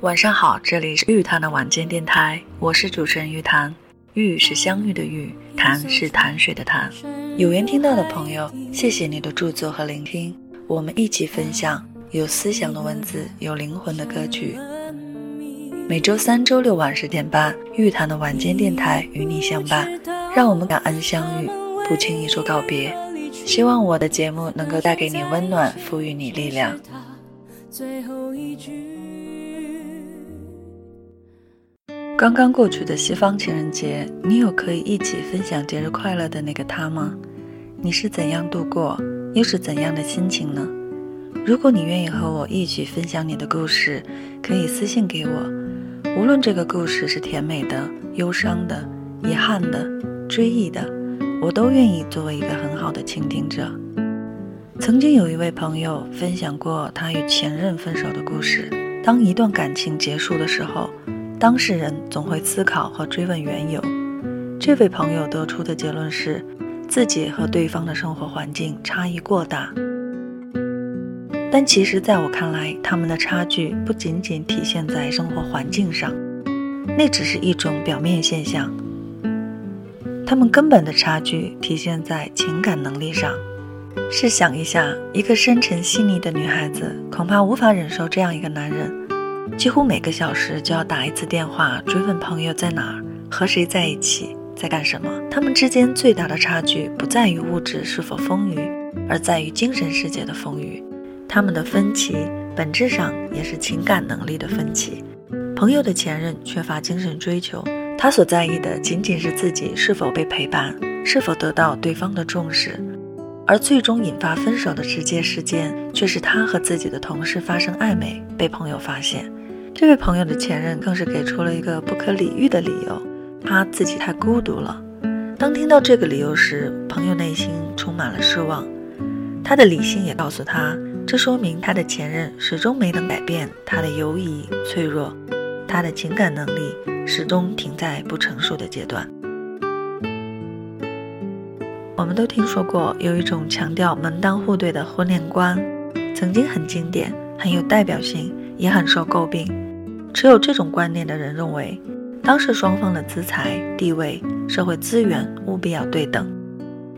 晚上好，这里是玉潭的晚间电台，我是主持人玉潭。玉是相遇的玉，潭是潭水的潭。有缘听到的朋友，谢谢你的驻足和聆听，我们一起分享有思想的文字，有灵魂的歌曲。每周三、周六晚十点半，玉潭的晚间电台与你相伴，让我们感恩相遇，不轻易说告别。希望我的节目能够带给你温暖，赋予你力量。最后一句。刚刚过去的西方情人节，你有可以一起分享节日快乐的那个他吗？你是怎样度过，又是怎样的心情呢？如果你愿意和我一起分享你的故事，可以私信给我。无论这个故事是甜美的、忧伤的、遗憾的、追忆的，我都愿意作为一个很好的倾听者。曾经有一位朋友分享过他与前任分手的故事。当一段感情结束的时候。当事人总会思考和追问缘由。这位朋友得出的结论是，自己和对方的生活环境差异过大。但其实，在我看来，他们的差距不仅仅体现在生活环境上，那只是一种表面现象。他们根本的差距体现在情感能力上。试想一下，一个深沉细腻的女孩子，恐怕无法忍受这样一个男人。几乎每个小时就要打一次电话追问朋友在哪儿，和谁在一起，在干什么。他们之间最大的差距不在于物质是否丰腴，而在于精神世界的丰腴。他们的分歧本质上也是情感能力的分歧。朋友的前任缺乏精神追求，他所在意的仅仅是自己是否被陪伴，是否得到对方的重视。而最终引发分手的直接事件，却是他和自己的同事发生暧昧，被朋友发现。这位朋友的前任更是给出了一个不可理喻的理由，他自己太孤独了。当听到这个理由时，朋友内心充满了失望。他的理性也告诉他，这说明他的前任始终没能改变他的犹疑、脆弱，他的情感能力始终停在不成熟的阶段。我们都听说过有一种强调门当户对的婚恋观，曾经很经典，很有代表性。也很受诟病。持有这种观念的人认为，当事双方的资财、地位、社会资源务必要对等。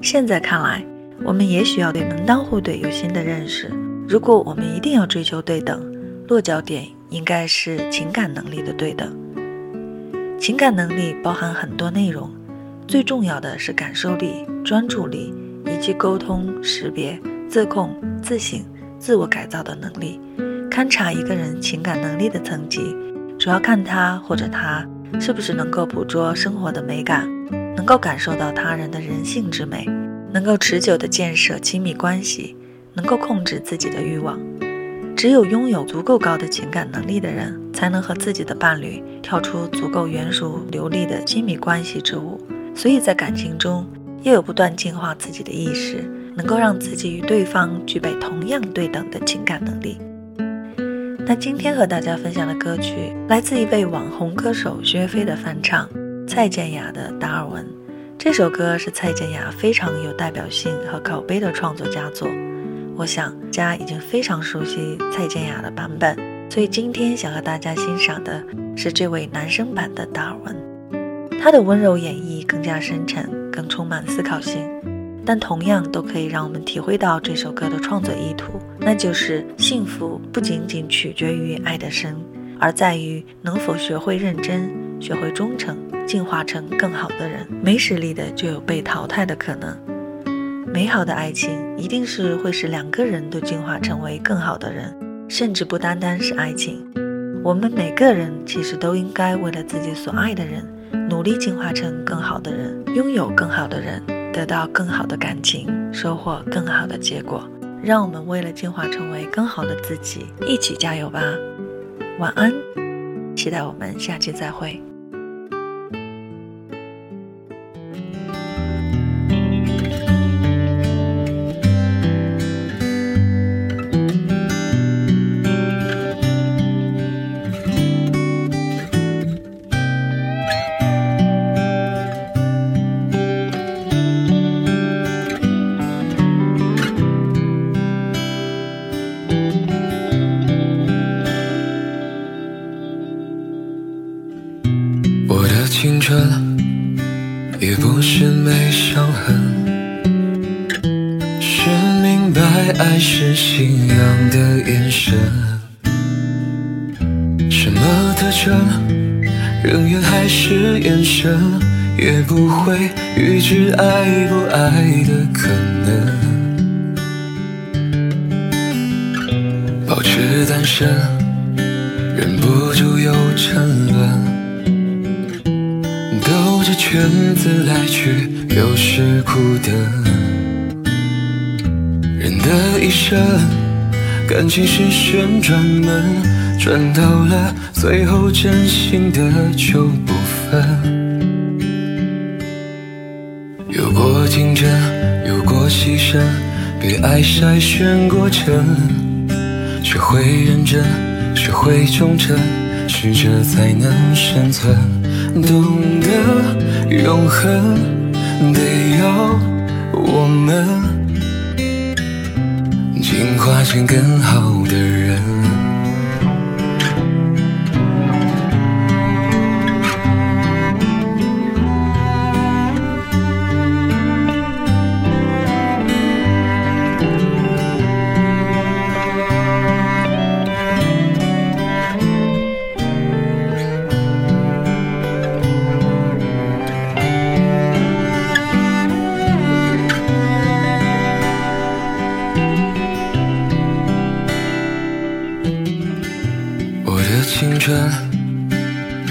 现在看来，我们也许要对门当户对有新的认识。如果我们一定要追求对等，落脚点应该是情感能力的对等。情感能力包含很多内容，最重要的是感受力、专注力以及沟通、识别、自控、自省、自我改造的能力。勘察一个人情感能力的层级，主要看他或者她是不是能够捕捉生活的美感，能够感受到他人的人性之美，能够持久的建设亲密关系，能够控制自己的欲望。只有拥有足够高的情感能力的人，才能和自己的伴侣跳出足够圆熟流利的亲密关系之舞。所以在感情中，要有不断净化自己的意识，能够让自己与对方具备同样对等的情感能力。那今天和大家分享的歌曲来自一位网红歌手薛飞的翻唱，蔡健雅的《达尔文》。这首歌是蔡健雅非常有代表性和口碑的创作佳作。我想大家已经非常熟悉蔡健雅的版本，所以今天想和大家欣赏的是这位男声版的《达尔文》。他的温柔演绎更加深沉，更充满思考性。但同样都可以让我们体会到这首歌的创作意图，那就是幸福不仅仅取决于爱的深，而在于能否学会认真，学会忠诚，进化成更好的人。没实力的就有被淘汰的可能。美好的爱情一定是会使两个人都进化成为更好的人，甚至不单单是爱情。我们每个人其实都应该为了自己所爱的人，努力进化成更好的人，拥有更好的人。得到更好的感情，收获更好的结果。让我们为了进化成为更好的自己，一起加油吧！晚安，期待我们下期再会。也不是没伤痕。是明白爱是信仰的眼神。什么特征，人缘还是眼神，也不会预知爱不爱的可能。保持单身，忍不住又沉沦。兜着圈子来去，有时苦等。人的一生，感情是旋转门，转到了最后，真心的就不分。有过竞争，有过牺牲，被爱筛选过程。学会认真，学会忠诚，适者才能生存。懂得永恒，得要我们进化成更好的人。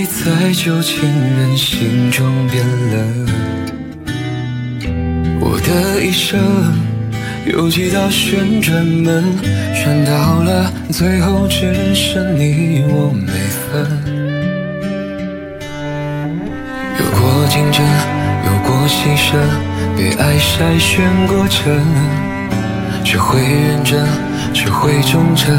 记忆在旧情人心中变冷，我的一生有几道旋转门，转到了最后只剩你我没分。有过竞争，有过牺牲，被爱筛选过程，学会认真，学会忠诚。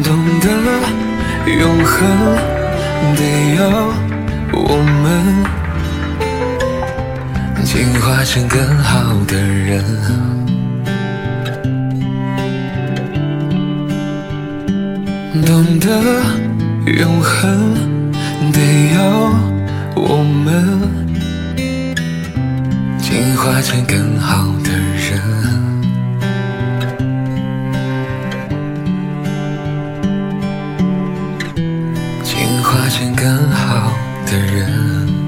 懂得永恒，得要我们进化成更好的人。懂得永恒，得要我们进化成更好的人。见更好的人。